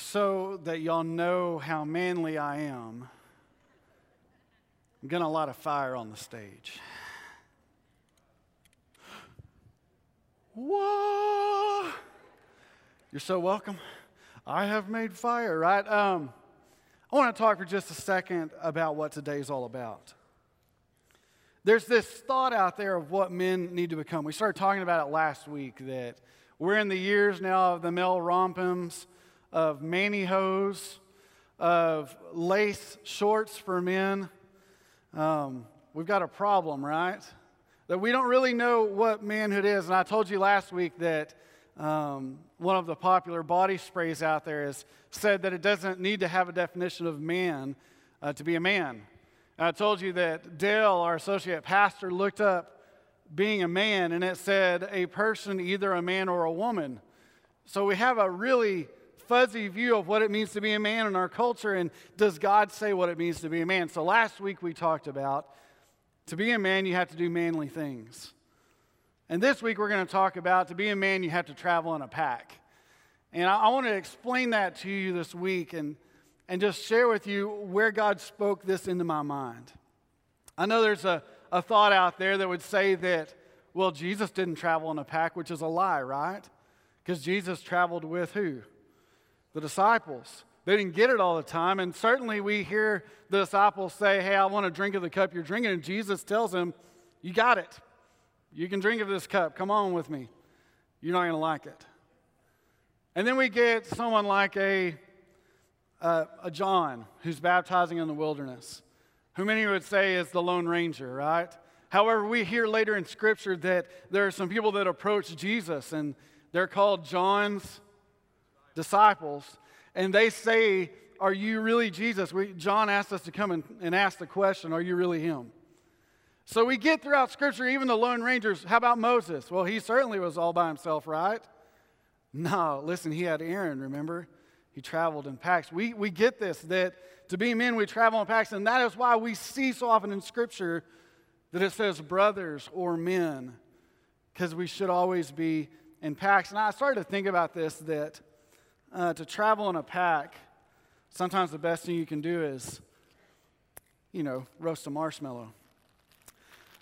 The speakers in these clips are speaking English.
so that y'all know how manly I am, I'm going to light a fire on the stage. Whoa! You're so welcome. I have made fire, right? Um, I want to talk for just a second about what today's all about. There's this thought out there of what men need to become. We started talking about it last week that we're in the years now of the male RompHims, of mantyhose, of lace shorts for men. Um, we've got a problem, right? That we don't really know what manhood is. And I told you last week that um, one of the popular body sprays out there has said that it doesn't need to have a definition of man uh, to be a man. And I told you that Dale, our associate pastor, looked up being a man and it said a person, either a man or a woman. So we have a really fuzzy view of what it means to be a man in our culture, and does God say what it means to be a man? So last week we talked about to be a man, you have to do manly things. And this week we're going to talk about to be a man, you have to travel in a pack. And I, I want to explain that to you this week and, and just share with you where God spoke this into my mind. I know there's a, a thought out there that would say that, well, Jesus didn't travel in a pack, which is a lie, right? Because Jesus traveled with who? The disciples. They didn't get it all the time. And certainly we hear the disciples say, Hey, I want to drink of the cup you're drinking. And Jesus tells them, You got it. You can drink of this cup. Come on with me. You're not going to like it. And then we get someone like a, a John who's baptizing in the wilderness, who many would say is the Lone Ranger, right? However, we hear later in Scripture that there are some people that approach Jesus and they're called John's disciples, and they say, Are you really Jesus? We, John asked us to come and, and ask the question, Are you really him? So we get throughout Scripture, even the Lone Rangers. How about Moses? Well, he certainly was all by himself, right? No, listen, he had Aaron, remember? He traveled in packs. We, we get this, that to be men, we travel in packs, and that is why we see so often in Scripture that it says brothers or men, because we should always be in packs. And I started to think about this that uh, to travel in a pack, sometimes the best thing you can do is, you know, roast a marshmallow.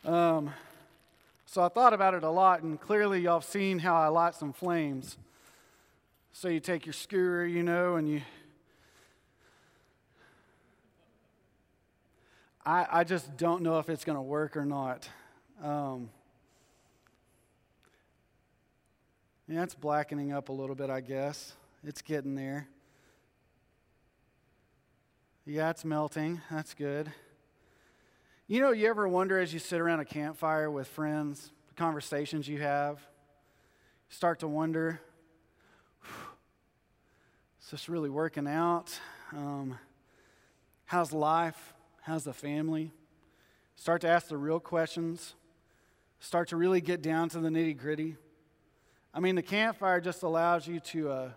Um, so I thought about it a lot, and clearly y'all have seen how I light some flames. So you take your skewer, you know, and you. I, I just don't know if it's going to work or not. Um, yeah, it's blackening up a little bit, I guess. It's getting there. Yeah, it's melting. That's good. You know, you ever wonder as you sit around a campfire with friends, the conversations you have, start to wonder, is this really working out? Um, how's life? How's the family? Start to ask the real questions. Start to really get down to the nitty gritty. I mean, the campfire just allows you to uh,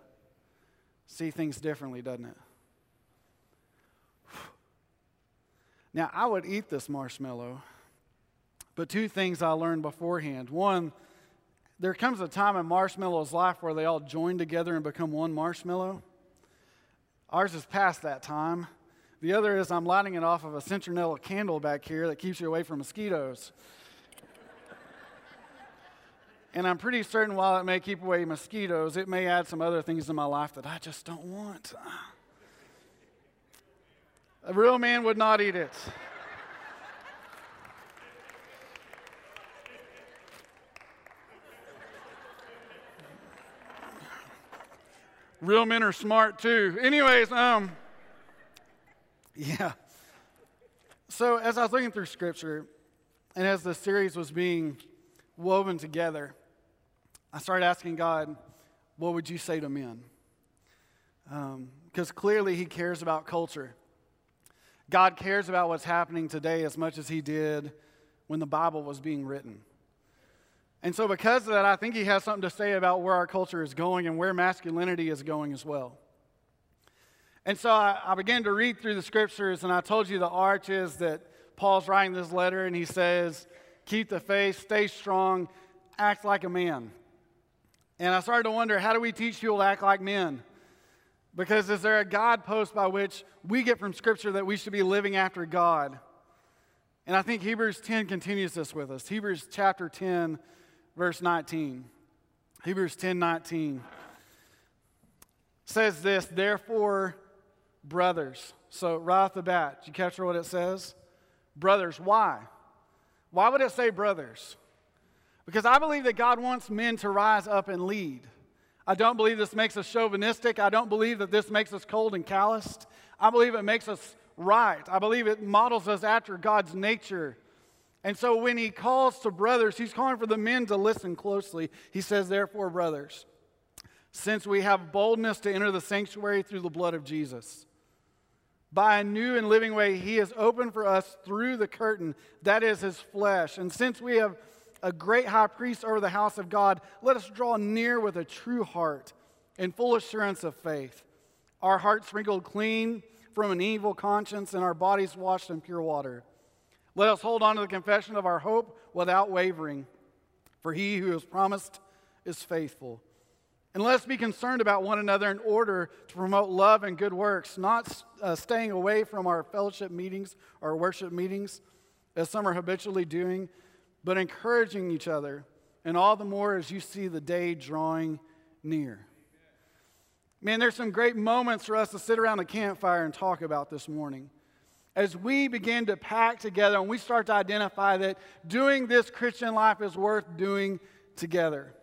see things differently, doesn't it? Now, I would eat this marshmallow, but two things I learned beforehand. One, there comes a time in marshmallow's life where they all join together and become one marshmallow. Ours is past that time. The other is I'm lighting it off of a citronella candle back here that keeps you away from mosquitoes. And I'm pretty certain while it may keep away mosquitoes, it may add some other things in my life that I just don't want. A real man would not eat it. Real men are smart too. Anyways, um, yeah. So as I was looking through scripture, and as the series was being woven together, I started asking God, what would you say to men? Because um, clearly He cares about culture. God cares about what's happening today as much as He did when the Bible was being written. And so, because of that, I think He has something to say about where our culture is going and where masculinity is going as well. And so, I, I began to read through the scriptures, and I told you the arch is that Paul's writing this letter, and he says, Keep the faith, stay strong, act like a man. And I started to wonder how do we teach people to act like men? Because is there a guidepost by which we get from Scripture that we should be living after God? And I think Hebrews 10 continues this with us. Hebrews chapter 10, verse 19. Hebrews 10 19 says this, therefore, brothers. So, right off the bat, you capture what it says? Brothers. Why? Why would it say brothers? Because I believe that God wants men to rise up and lead. I don't believe this makes us chauvinistic. I don't believe that this makes us cold and calloused. I believe it makes us right. I believe it models us after God's nature. And so when he calls to brothers, he's calling for the men to listen closely. He says, Therefore, brothers, since we have boldness to enter the sanctuary through the blood of Jesus, by a new and living way, he has opened for us through the curtain, that is his flesh. And since we have a great high priest over the house of God, let us draw near with a true heart in full assurance of faith, our hearts sprinkled clean from an evil conscience and our bodies washed in pure water. Let us hold on to the confession of our hope without wavering, for he who has promised is faithful. And let us be concerned about one another in order to promote love and good works, not uh, staying away from our fellowship meetings or worship meetings, as some are habitually doing, but encouraging each other, and all the more as you see the day drawing near. Man, there's some great moments for us to sit around the campfire and talk about this morning. As we begin to pack together and we start to identify that doing this Christian life is worth doing together.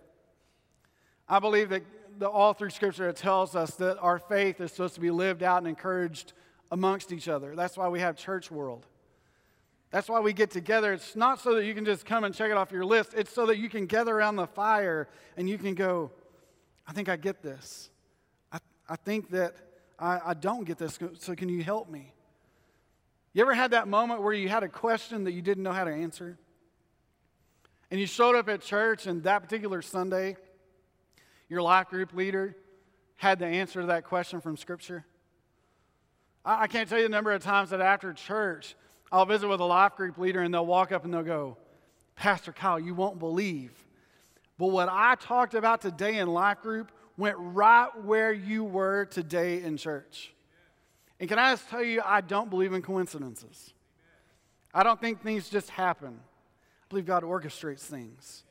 I believe that the, all through Scripture it tells us that our faith is supposed to be lived out and encouraged amongst each other. That's why we have church world. That's why we get together. It's not so that you can just come and check it off your list. It's so that you can gather around the fire and you can go, I think I get this. I, I think that I, I don't get this, so can you help me? You ever had that moment where you had a question that you didn't know how to answer? And you showed up at church, and that particular Sunday, your life group leader had the answer to that question from Scripture? I, I can't tell you the number of times that after church, I'll visit with a life group leader and they'll walk up and they'll go, Pastor Kyle, you won't believe. But what I talked about today in life group went right where you were today in church. And can I just tell you, I don't believe in coincidences. I don't think things just happen. I believe God orchestrates things.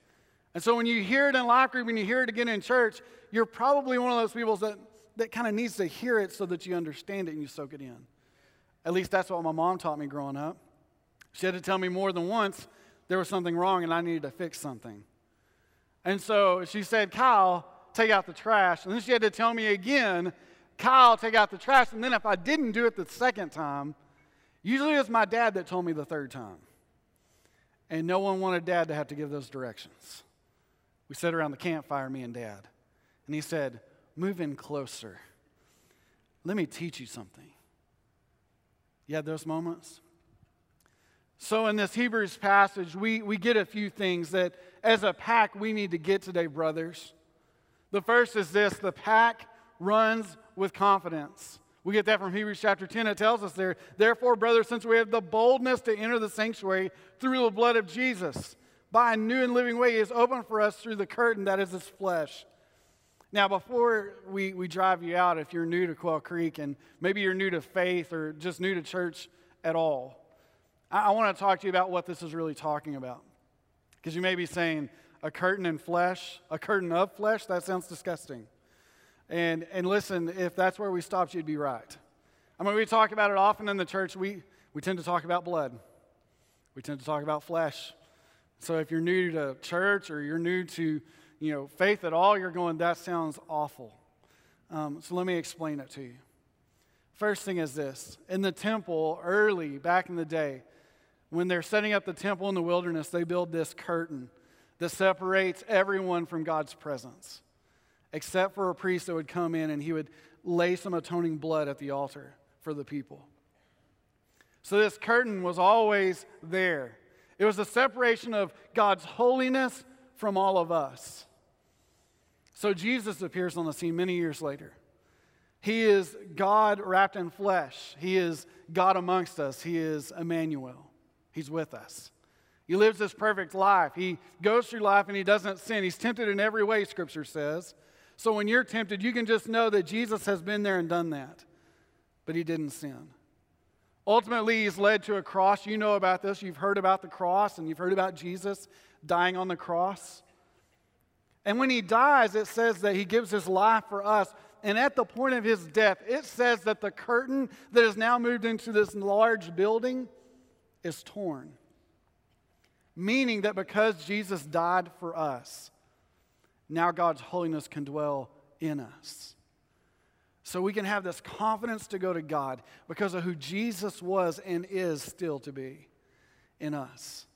And so when you hear it in life group and you hear it again in church, you're probably one of those people that, that kind of needs to hear it so that you understand it and you soak it in. At least that's what my mom taught me growing up. She had to tell me more than once there was something wrong and I needed to fix something. And so she said, Kyle, take out the trash. And then she had to tell me again, Kyle, take out the trash. And then if I didn't do it the second time, usually it was my dad that told me the third time. And no one wanted dad to have to give those directions. We sat around the campfire, me and dad. And he said, Move in closer. Let me teach you something. You had those moments? So, in this Hebrews passage, we, we get a few things that as a pack we need to get today, brothers. The first is this the pack runs with confidence. We get that from Hebrews chapter 10. It tells us there, therefore, brothers, since we have the boldness to enter the sanctuary through the blood of Jesus, by a new and living way, He has opened for us through the curtain that is His flesh. Now, before we, we drive you out, if you're new to Quail Creek and maybe you're new to faith or just new to church at all, I, I want to talk to you about what this is really talking about. Because you may be saying, a curtain in flesh, a curtain of flesh, that sounds disgusting. And, and listen, if that's where we stopped, you'd be right. I mean, we talk about it often in the church. We, we tend to talk about blood, we tend to talk about flesh. So if you're new to church or you're new to you know faith at all, you're going, that sounds awful. Um, so let me explain it to you. First thing is this in the temple, early back in the day, when they're setting up the temple in the wilderness, they build this curtain that separates everyone from God's presence, except for a priest that would come in and he would lay some atoning blood at the altar for the people. So this curtain was always there. It was the separation of God's holiness from all of us. So Jesus appears on the scene many years later. He is God wrapped in flesh. He is God amongst us. He is Emmanuel. He's with us. He lives this perfect life. He goes through life and he doesn't sin. He's tempted in every way, Scripture says. So when you're tempted, you can just know that Jesus has been there and done that, but he didn't sin. Ultimately, he's led to a cross. You know about this. You've heard about the cross and you've heard about Jesus dying on the cross. And when he dies, it says that he gives his life for us. And at the point of his death, it says that the curtain that has now moved into this large building is torn. Meaning that because Jesus died for us, now God's holiness can dwell in us. So we can have this confidence to go to God because of who Jesus was and is still to be in us.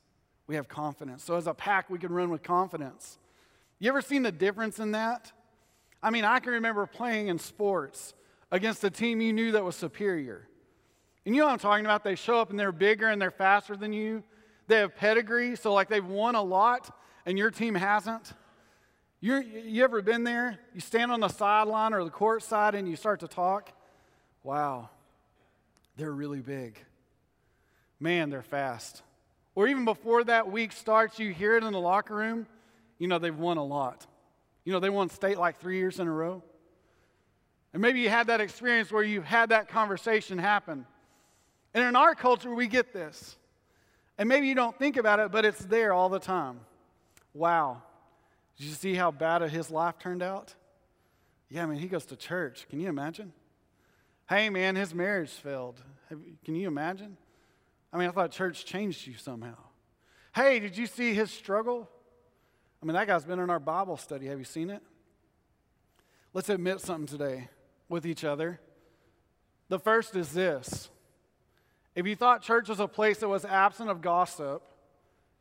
We have confidence. So as a pack, we can run with confidence. You ever seen the difference in that? I mean, I can remember playing in sports against a team you knew that was superior. And you know what I'm talking about? They show up and they're bigger and they're faster than you. They have pedigree, so like they've won a lot and your team hasn't. You you ever been there? You stand on the sideline or the court side and you start to talk. Wow, they're really big. Man, they're fast. Or even before that week starts, you hear it in the locker room. You know, they've won a lot. You know, they won state like three years in a row. And maybe you had that experience where you've had that conversation happen. And in our culture, we get this. And maybe you don't think about it, but it's there all the time. Wow. Did you see how bad his life turned out? Yeah, I mean, he goes to church. Can you imagine? Hey, man, his marriage failed. Can you imagine? I mean, I thought church changed you somehow. Hey, did you see his struggle? I mean, that guy's been in our Bible study. Have you seen it? Let's admit something today with each other. The first is this if you thought church was a place that was absent of gossip,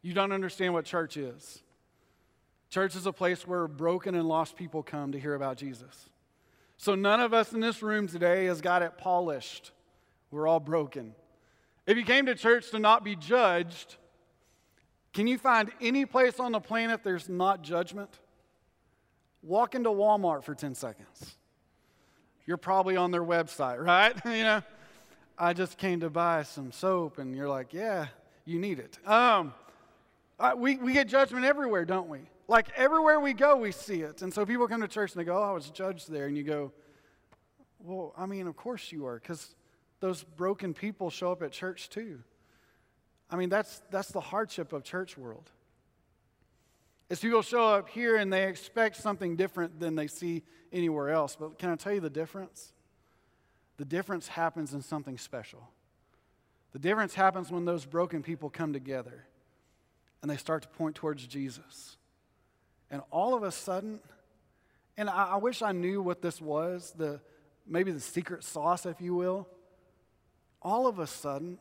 you don't understand what church is. Church is a place where broken and lost people come to hear about Jesus. So none of us in this room today has got it polished. We're all broken. If you came to church to not be judged, can you find any place on the planet there's not judgment? Walk into Walmart for 10 seconds. You're probably on their website, right? you know, I just came to buy some soap, and you're like, yeah, you need it. Um, we, we get judgment everywhere, don't we? Like everywhere we go, we see it. And so people come to church and they go, oh, I was judged there. And you go, well, I mean, of course you are, because those broken people show up at church too. I mean, that's, that's the hardship of church world. Is people show up here and they expect something different than they see anywhere else. But can I tell you the difference? The difference happens in something special. The difference happens when those broken people come together and they start to point towards Jesus. And all of a sudden, and I, I wish I knew what this was, the maybe the secret sauce, if you will. All of a sudden,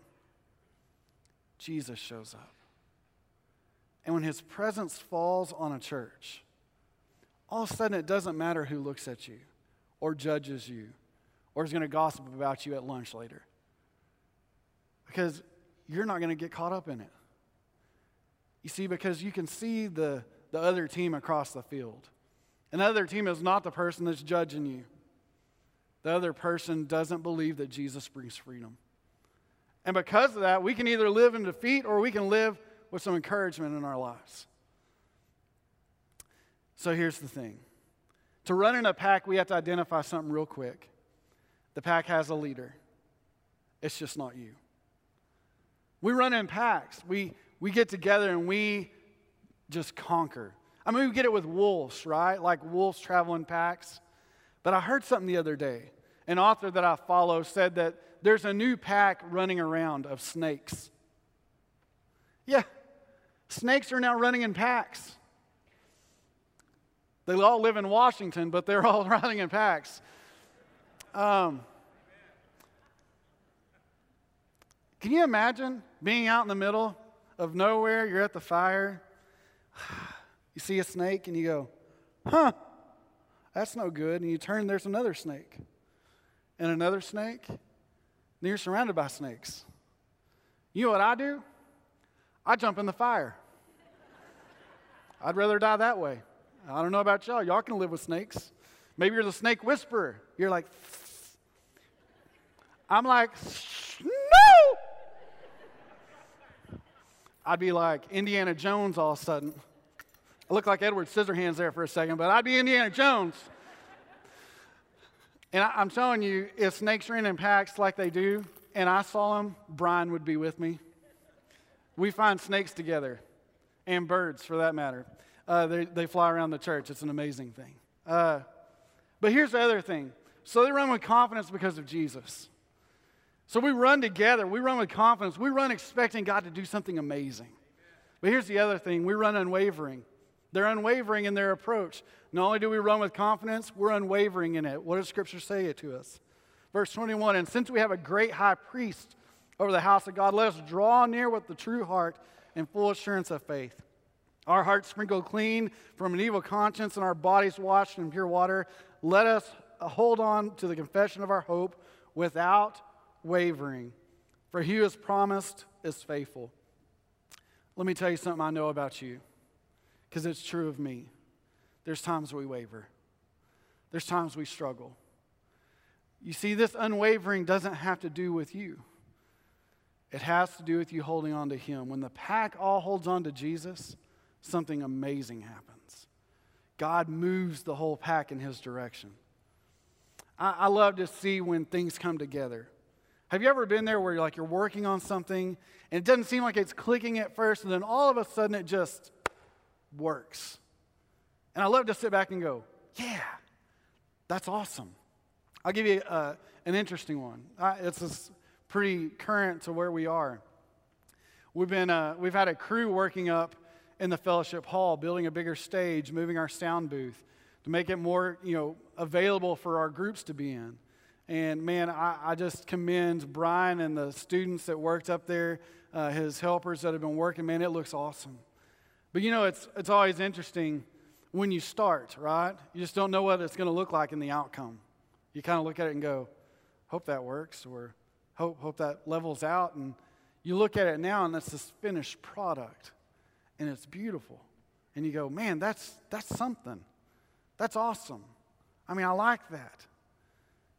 Jesus shows up. And when his presence falls on a church, all of a sudden it doesn't matter who looks at you or judges you or is going to gossip about you at lunch later. Because you're not going to get caught up in it. You see, because you can see the, the other team across the field. And the other team is not the person that's judging you. The other person doesn't believe that Jesus brings freedom. And because of that, we can either live in defeat or we can live with some encouragement in our lives. So here's the thing to run in a pack, we have to identify something real quick. The pack has a leader, it's just not you. We run in packs, we, we get together and we just conquer. I mean, we get it with wolves, right? Like wolves travel in packs. But I heard something the other day. An author that I follow said that there's a new pack running around of snakes. Yeah, snakes are now running in packs. They all live in Washington, but they're all running in packs. Um, can you imagine being out in the middle of nowhere? You're at the fire, you see a snake, and you go, huh, that's no good. And you turn, there's another snake, and another snake, then you're surrounded by snakes. You know what I do? I jump in the fire. I'd rather die that way. I don't know about y'all. Y'all can live with snakes. Maybe you're the snake whisperer. You're like, I'm like, no! I'd be like Indiana Jones all of a sudden. I look like Edward Scissorhands there for a second, but I'd be Indiana Jones. And I, am telling you, if snakes ran in packs like they do, and I saw them, Brian would be with me. We find snakes together, and birds for that matter. Uh, they, they fly around the church. It's an amazing thing. Uh, but here's the other thing. So they run with confidence because of Jesus. So we run together. We run with confidence. We run expecting God to do something amazing. But here's the other thing we run unwavering. They're unwavering in their approach. Not only do we run with confidence, we're unwavering in it. What does Scripture say to us? Verse 21 And since we have a great high priest over the house of God, let us draw near with the true heart and full assurance of faith. Our hearts sprinkled clean from an evil conscience and our bodies washed in pure water. Let us hold on to the confession of our hope without wavering, for he who has promised is faithful. Let me tell you something I know about you because it's true of me. There's times we waver, there's times we struggle. You see, this unwavering doesn't have to do with you. It has to do with you holding on to Him. When the pack all holds on to Jesus, something amazing happens. God moves the whole pack in His direction. I, I love to see when things come together. Have you ever been there where you're like you're working on something and it doesn't seem like it's clicking at first, and then all of a sudden it just works. And I love to sit back and go, yeah, that's awesome. I'll give you uh, an interesting one. Uh, it's pretty current to where we are. We've, been, uh, we've had a crew working up in the fellowship hall, building a bigger stage, moving our sound booth to make it more you know, available for our groups to be in. And man, I, I just commend Brian and the students that worked up there, uh, his helpers that have been working. Man, it looks awesome. But you know, it's, it's always interesting when you start, right? You just don't know what it's going to look like in the outcome. You kind of look at it and go, hope that works, or hope, hope that levels out. And you look at it now, and that's this finished product, and it's beautiful. And you go, man, that's, that's something. That's awesome. I mean, I like that.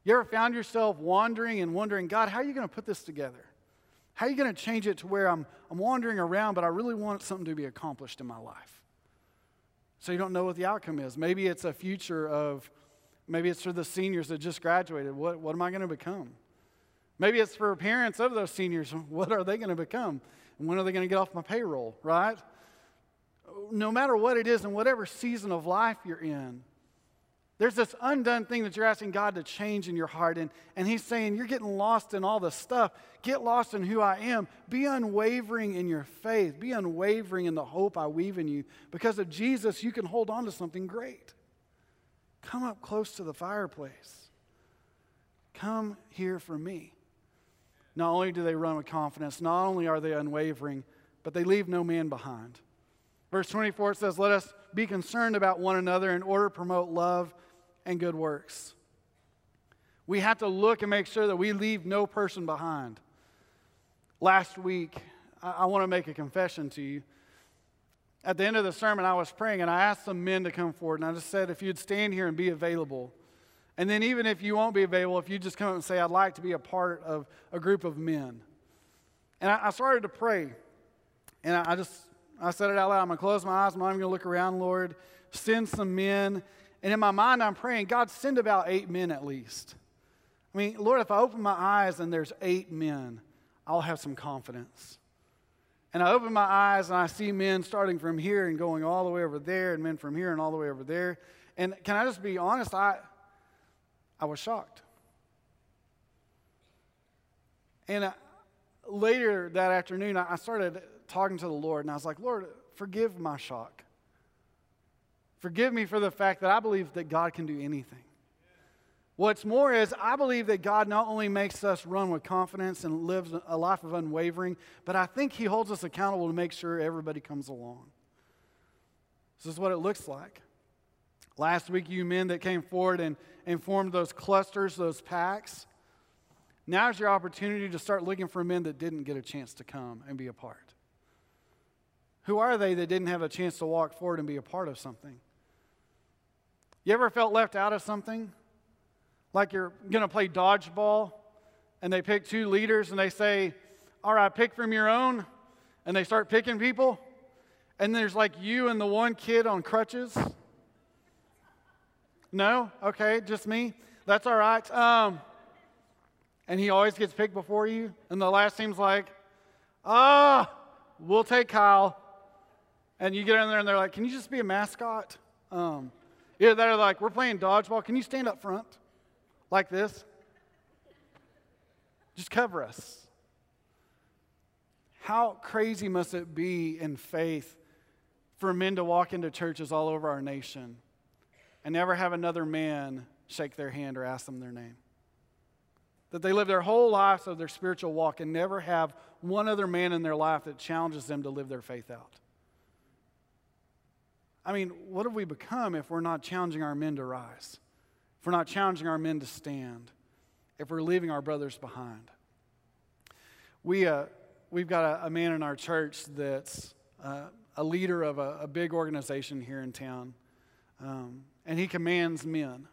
You ever found yourself wandering and wondering, God, how are you going to put this together? How are you going to change it to where I'm, I'm wandering around, but I really want something to be accomplished in my life? So you don't know what the outcome is. Maybe it's a future of, maybe it's for the seniors that just graduated. What, what am I going to become? Maybe it's for parents of those seniors. What are they going to become? And when are they going to get off my payroll, right? No matter what it is, in whatever season of life you're in, there's this undone thing that you're asking God to change in your heart. And, and He's saying, You're getting lost in all this stuff. Get lost in who I am. Be unwavering in your faith. Be unwavering in the hope I weave in you. Because of Jesus, you can hold on to something great. Come up close to the fireplace. Come here for me. Not only do they run with confidence, not only are they unwavering, but they leave no man behind. Verse 24 says, Let us be concerned about one another in order to promote love and good works. We have to look and make sure that we leave no person behind. Last week, I, I want to make a confession to you. At the end of the sermon, I was praying and I asked some men to come forward, and I just said, if you'd stand here and be available. And then, even if you won't be available, if you just come up and say, I'd like to be a part of a group of men. And I, I started to pray, and I, I just I said it out loud. I'm going to close my eyes. I'm going to look around, Lord. Send some men. And in my mind, I'm praying, God, send about eight men at least. I mean, Lord, if I open my eyes and there's eight men, I'll have some confidence. And I open my eyes and I see men starting from here and going all the way over there, and men from here and all the way over there. And can I just be honest? I, I was shocked. And I, uh, later that afternoon, I started talking to the Lord, and I was like, Lord, forgive my shock. Forgive me for the fact that I believe that God can do anything. What's more is, I believe that God not only makes us run with confidence and lives a life of unwavering, but I think He holds us accountable to make sure everybody comes along. This is what it looks like. Last week, you men that came forward and, and formed those clusters, those packs, now's your opportunity to start looking for men that didn't get a chance to come and be a part. Who are they that didn't have a chance to walk forward and be a part of something? You ever felt left out of something? Like you're going to play dodgeball and they pick two leaders and they say, All right, pick from your own. And they start picking people. And there's like you and the one kid on crutches. No? Okay, just me. That's all right. Um, and he always gets picked before you. And the last team's like, ah, we'll take Kyle. And you get in there and they're like, can you just be a mascot? Um, yeah, they're like, we're playing dodgeball. Can you stand up front like this? Just cover us. How crazy must it be in faith for men to walk into churches all over our nation and never have another man shake their hand or ask them their name? That they live their whole lives of their spiritual walk and never have one other man in their life that challenges them to live their faith out. I mean, what have we become if we're not challenging our men to rise? If we're not challenging our men to stand? If we're leaving our brothers behind? We, uh, we've got a, a, man in our church that's uh, a leader of a, a, big organization here in town, um, and he commands men.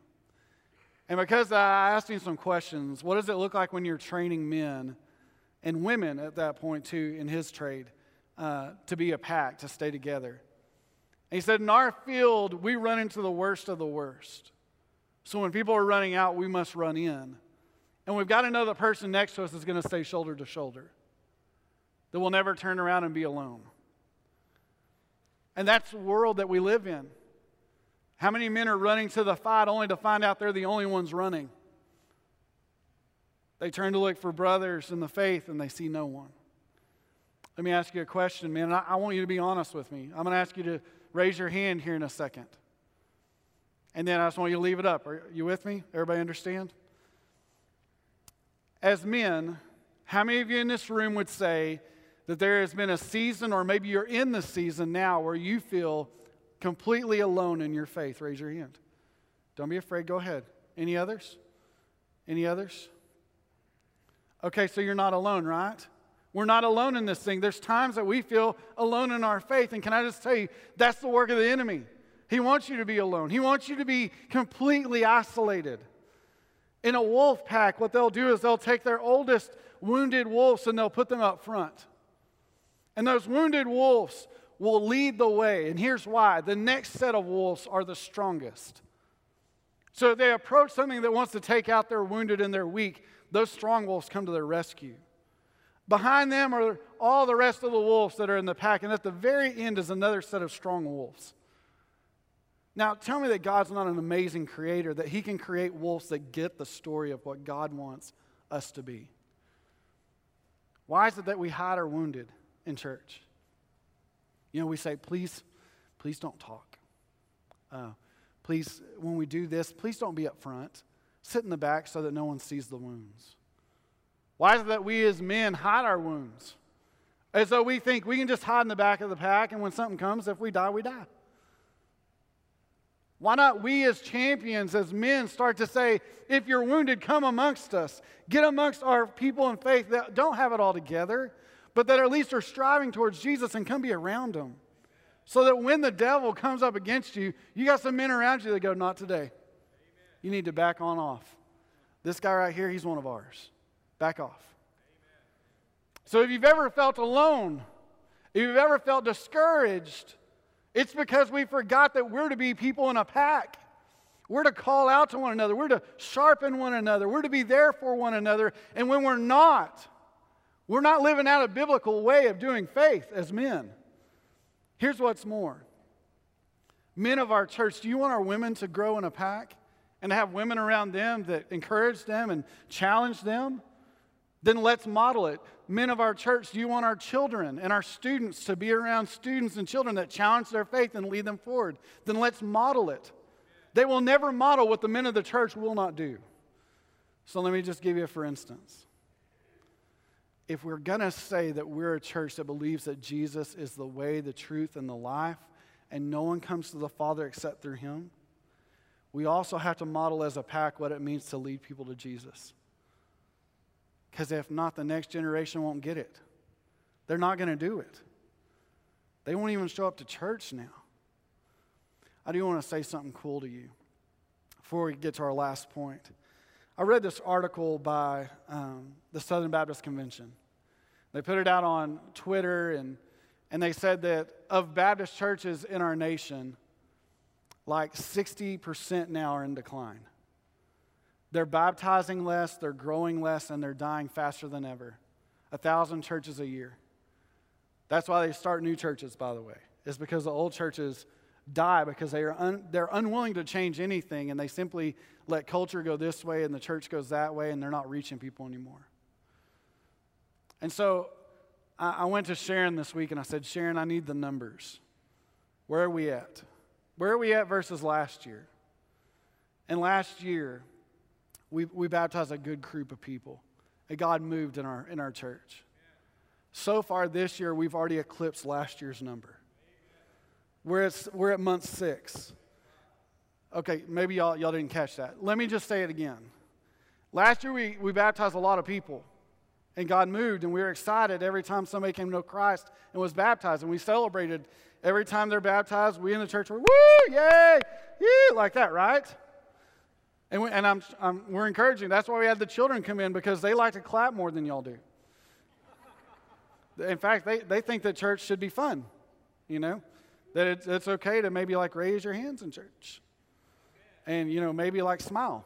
And because I asked him some questions, what does it look like when you're training men and women at that point, too, in his trade, uh, to be a pack, to stay together? And he said, In our field, we run into the worst of the worst. So when people are running out, we must run in. And we've got to know the person next to us is going to stay shoulder to shoulder, that will never turn around and be alone. And that's the world that we live in. How many men are running to the fight only to find out they're the only ones running? They turn to look for brothers in the faith and they see no one. Let me ask you a question, man. I, I want you to be honest with me. I'm going to ask you to raise your hand here in a second. And then I just want you to leave it up. Are you with me? Everybody understand? As men, how many of you in this room would say that there has been a season, or maybe you're in the season now, where you feel completely alone in your faith? Raise your hand. Don't be afraid. Go ahead. Any others? Any others? Okay, so you're not alone, right? We're not alone in this thing. There's times that we feel alone in our faith. And can I just tell you, that's the work of the enemy. He wants you to be alone, he wants you to be completely isolated. In a wolf pack, what they'll do is they'll take their oldest wounded wolves and they'll put them up front. And those wounded wolves will lead the way. And here's why the next set of wolves are the strongest. So if they approach something that wants to take out their wounded and their weak, those strong wolves come to their rescue. Behind them are all the rest of the wolves that are in the pack, and at the very end is another set of strong wolves. Now, tell me that God's not an amazing creator, that He can create wolves that get the story of what God wants us to be. Why is it that we hide our wounded in church? You know, we say, please, please don't talk. Uh, please, when we do this, please don't be up front. Sit in the back so that no one sees the wounds. Why is it that we as men hide our wounds? As though we think we can just hide in the back of the pack, and when something comes, if we die, we die. Why not we as champions, as men, start to say, if you're wounded, come amongst us. Get amongst our people in faith that don't have it all together, but that at least are striving towards Jesus and come be around them. So that when the devil comes up against you, you got some men around you that go, not today. You need to back on off. This guy right here, he's one of ours. Back off. So if you've ever felt alone, if you've ever felt discouraged, it's because we forgot that we're to be people in a pack. We're to call out to one another. We're to sharpen one another. We're to be there for one another. And when we're not, we're not living out a biblical way of doing faith as men. Here's what's more men of our church, do you want our women to grow in a pack and have women around them that encourage them and challenge them? Then let's model it. Men of our church, do you want our children and our students to be around students and children that challenge their faith and lead them forward? Then let's model it. They will never model what the men of the church will not do. So let me just give you for instance. If we're going to say that we're a church that believes that Jesus is the way, the truth, and the life, and no one comes to the Father except through him, we also have to model as a pack what it means to lead people to Jesus. Because if not, the next generation won't get it. They're not going to do it. They won't even show up to church now. I do want to say something cool to you before we get to our last point. I read this article by um, the Southern Baptist Convention. They put it out on Twitter, and, and they said that of Baptist churches in our nation, like 60% now are in decline. They're baptizing less, they're growing less, and they're dying faster than ever. A thousand churches a year. That's why they start new churches, by the way. It's because the old churches die because they are un, they're unwilling to change anything and they simply let culture go this way and the church goes that way and they're not reaching people anymore. And so I, I went to Sharon this week and I said, Sharon, I need the numbers. Where are we at? Where are we at versus last year? And last year, we, we baptized a good group of people. And God moved in our, in our church. So far this year, we've already eclipsed last year's number. We're at, we're at month six. Okay, maybe y'all, y'all didn't catch that. Let me just say it again. Last year, we, we baptized a lot of people, and God moved, and we were excited every time somebody came to know Christ and was baptized, and we celebrated every time they're baptized. We in the church were, woo, yay, yay, like that, right? And, we, and I'm, I'm, we're encouraging. That's why we had the children come in because they like to clap more than y'all do. In fact, they, they think that church should be fun, you know? That it's, it's okay to maybe like raise your hands in church and, you know, maybe like smile.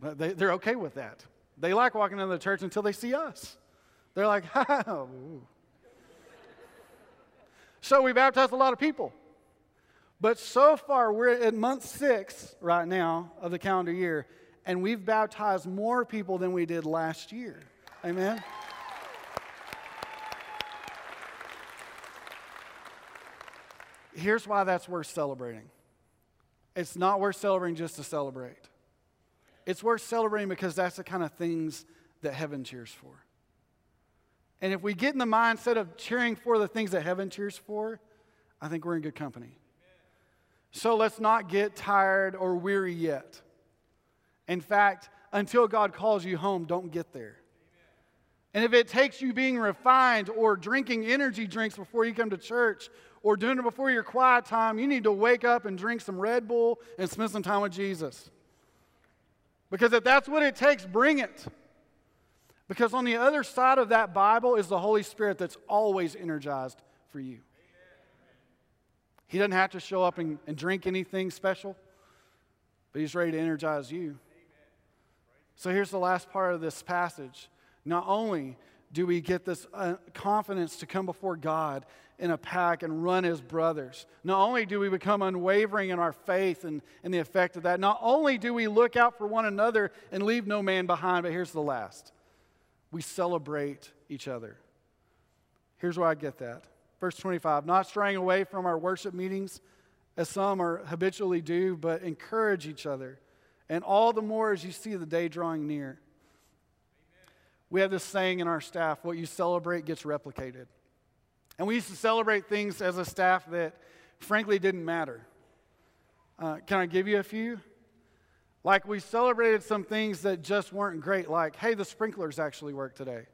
But they, they're okay with that. They like walking into the church until they see us. They're like, oh. so we baptized a lot of people. But so far, we're at month six right now of the calendar year, and we've baptized more people than we did last year. Amen? Here's why that's worth celebrating it's not worth celebrating just to celebrate, it's worth celebrating because that's the kind of things that heaven cheers for. And if we get in the mindset of cheering for the things that heaven cheers for, I think we're in good company. So let's not get tired or weary yet. In fact, until God calls you home, don't get there. And if it takes you being refined or drinking energy drinks before you come to church or doing it before your quiet time, you need to wake up and drink some Red Bull and spend some time with Jesus. Because if that's what it takes, bring it. Because on the other side of that Bible is the Holy Spirit that's always energized for you. He doesn't have to show up and, and drink anything special, but he's ready to energize you. So here's the last part of this passage. Not only do we get this uh, confidence to come before God in a pack and run as brothers, not only do we become unwavering in our faith and, and the effect of that, not only do we look out for one another and leave no man behind, but here's the last we celebrate each other. Here's where I get that. Verse 25 Not straying away from our worship meetings, as some are habitually do, but encourage each other. And all the more as you see the day drawing near. Amen. We have this saying in our staff what you celebrate gets replicated. And we used to celebrate things as a staff that frankly didn't matter. Uh, can I give you a few? Like we celebrated some things that just weren't great, like, hey, the sprinklers actually work today.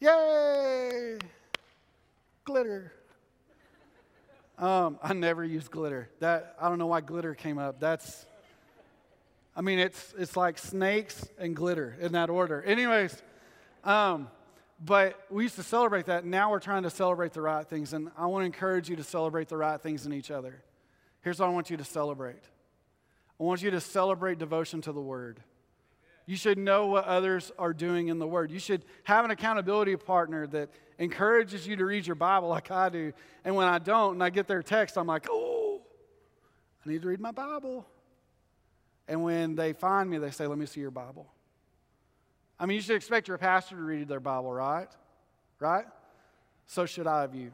Yay! Glitter. Um, I never use glitter. That I don't know why glitter came up. That's, I mean, it's it's like snakes and glitter in that order. Anyways, um, but we used to celebrate that. Now we're trying to celebrate the right things, and I want to encourage you to celebrate the right things in each other. Here's what I want you to celebrate. I want you to celebrate devotion to the Word. You should know what others are doing in the Word. You should have an accountability partner that encourages you to read your Bible like I do. And when I don't and I get their text, I'm like, oh, I need to read my Bible. And when they find me, they say, let me see your Bible. I mean, you should expect your pastor to read their Bible, right? Right? So should I of you.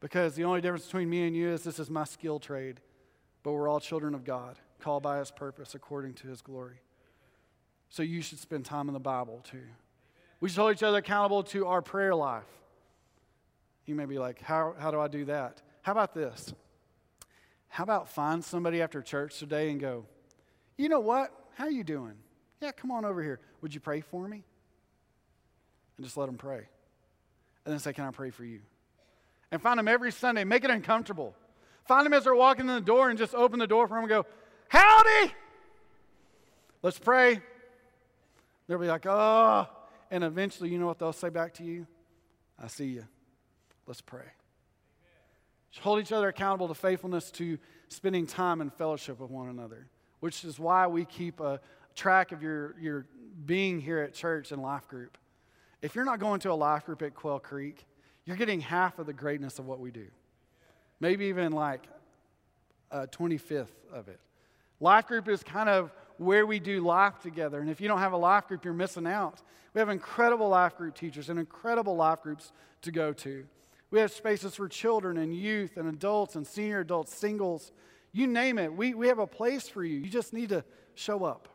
Because the only difference between me and you is this is my skill trade, but we're all children of God, called by his purpose according to his glory. So you should spend time in the Bible too. We should hold each other accountable to our prayer life. You may be like, how, how do I do that? How about this? How about find somebody after church today and go, you know what? How are you doing? Yeah, come on over here. Would you pray for me? And just let them pray. And then say, Can I pray for you? And find them every Sunday. Make it uncomfortable. Find them as they're walking in the door and just open the door for them and go, Howdy! Let's pray. They'll be like, Oh, and eventually, you know what they'll say back to you? I see you. Let's pray. Hold each other accountable to faithfulness to spending time in fellowship with one another. which is why we keep a track of your, your being here at church and life group. If you're not going to a life group at Quail Creek, you're getting half of the greatness of what we do. Maybe even like uh, a 25th of it. Life group is kind of where we do life together. And if you don't have a life group, you're missing out. We have incredible life group teachers and incredible life groups to go to. We have spaces for children and youth and adults and senior adults, singles, you name it. We, we have a place for you. You just need to show up.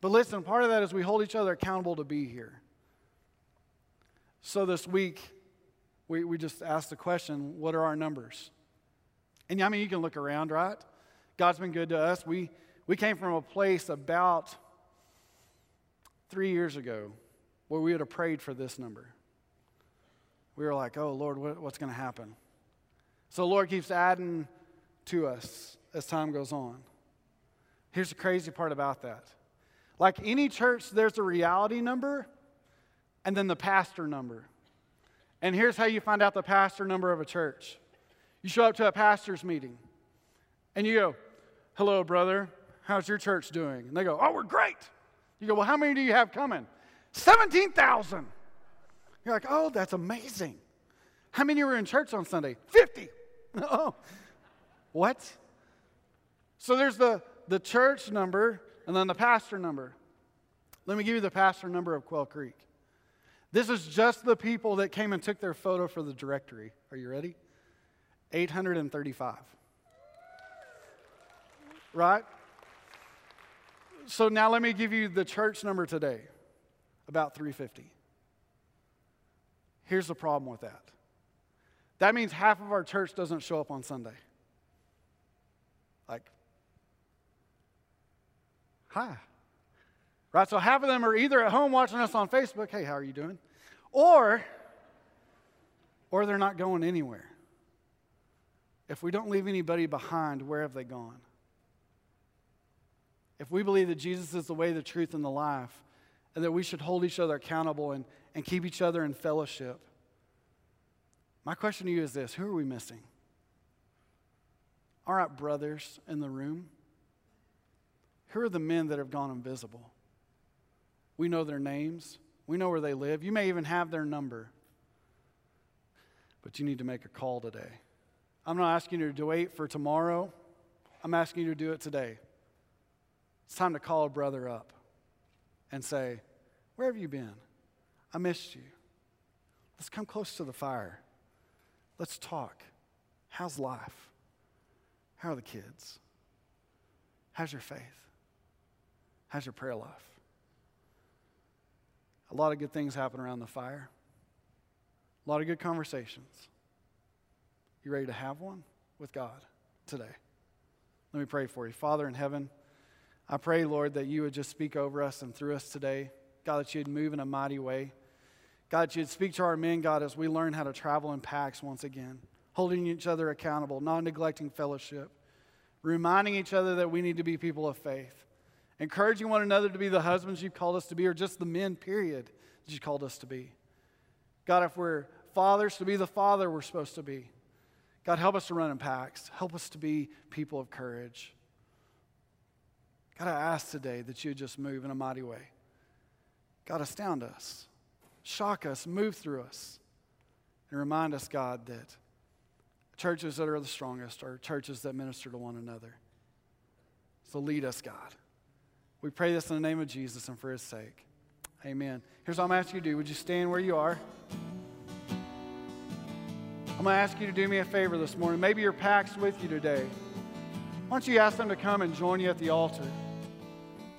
But listen, part of that is we hold each other accountable to be here. So this week, we, we just asked the question what are our numbers? And I mean, you can look around, right? God's been good to us. We, we came from a place about three years ago where we would have prayed for this number. We were like, oh, Lord, what, what's going to happen? So, Lord keeps adding to us as time goes on. Here's the crazy part about that. Like any church, there's a reality number and then the pastor number. And here's how you find out the pastor number of a church you show up to a pastor's meeting and you go, Hello, brother. How's your church doing? And they go, Oh, we're great. You go, Well, how many do you have coming? 17,000. You're like, Oh, that's amazing. How many were in church on Sunday? 50. oh, what? So there's the, the church number and then the pastor number. Let me give you the pastor number of Quail Creek. This is just the people that came and took their photo for the directory. Are you ready? 835. Right? So now let me give you the church number today about 350. Here's the problem with that that means half of our church doesn't show up on Sunday. Like, hi. Right? So half of them are either at home watching us on Facebook, hey, how are you doing? Or, or they're not going anywhere. If we don't leave anybody behind, where have they gone? If we believe that Jesus is the way, the truth, and the life, and that we should hold each other accountable and, and keep each other in fellowship, my question to you is this who are we missing? All right, brothers in the room, who are the men that have gone invisible? We know their names, we know where they live. You may even have their number, but you need to make a call today. I'm not asking you to wait for tomorrow, I'm asking you to do it today. It's time to call a brother up and say, Where have you been? I missed you. Let's come close to the fire. Let's talk. How's life? How are the kids? How's your faith? How's your prayer life? A lot of good things happen around the fire. A lot of good conversations. You ready to have one with God today? Let me pray for you. Father in heaven, I pray, Lord, that you would just speak over us and through us today. God, that you'd move in a mighty way. God, that you'd speak to our men, God, as we learn how to travel in packs once again holding each other accountable, not neglecting fellowship, reminding each other that we need to be people of faith, encouraging one another to be the husbands you've called us to be, or just the men, period, that you called us to be. God, if we're fathers, to be the father we're supposed to be. God, help us to run in packs. Help us to be people of courage. God, I ask today that you just move in a mighty way. God, astound us, shock us, move through us, and remind us, God, that Churches that are the strongest are churches that minister to one another. So lead us, God. We pray this in the name of Jesus and for his sake. Amen. Here's what I'm asking you to do. Would you stand where you are? I'm going to ask you to do me a favor this morning. Maybe your pack's with you today. Why don't you ask them to come and join you at the altar?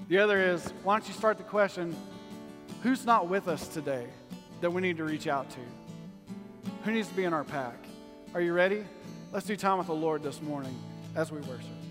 The other is, why don't you start the question who's not with us today that we need to reach out to? Who needs to be in our pack? Are you ready? Let's do time with the Lord this morning as we worship.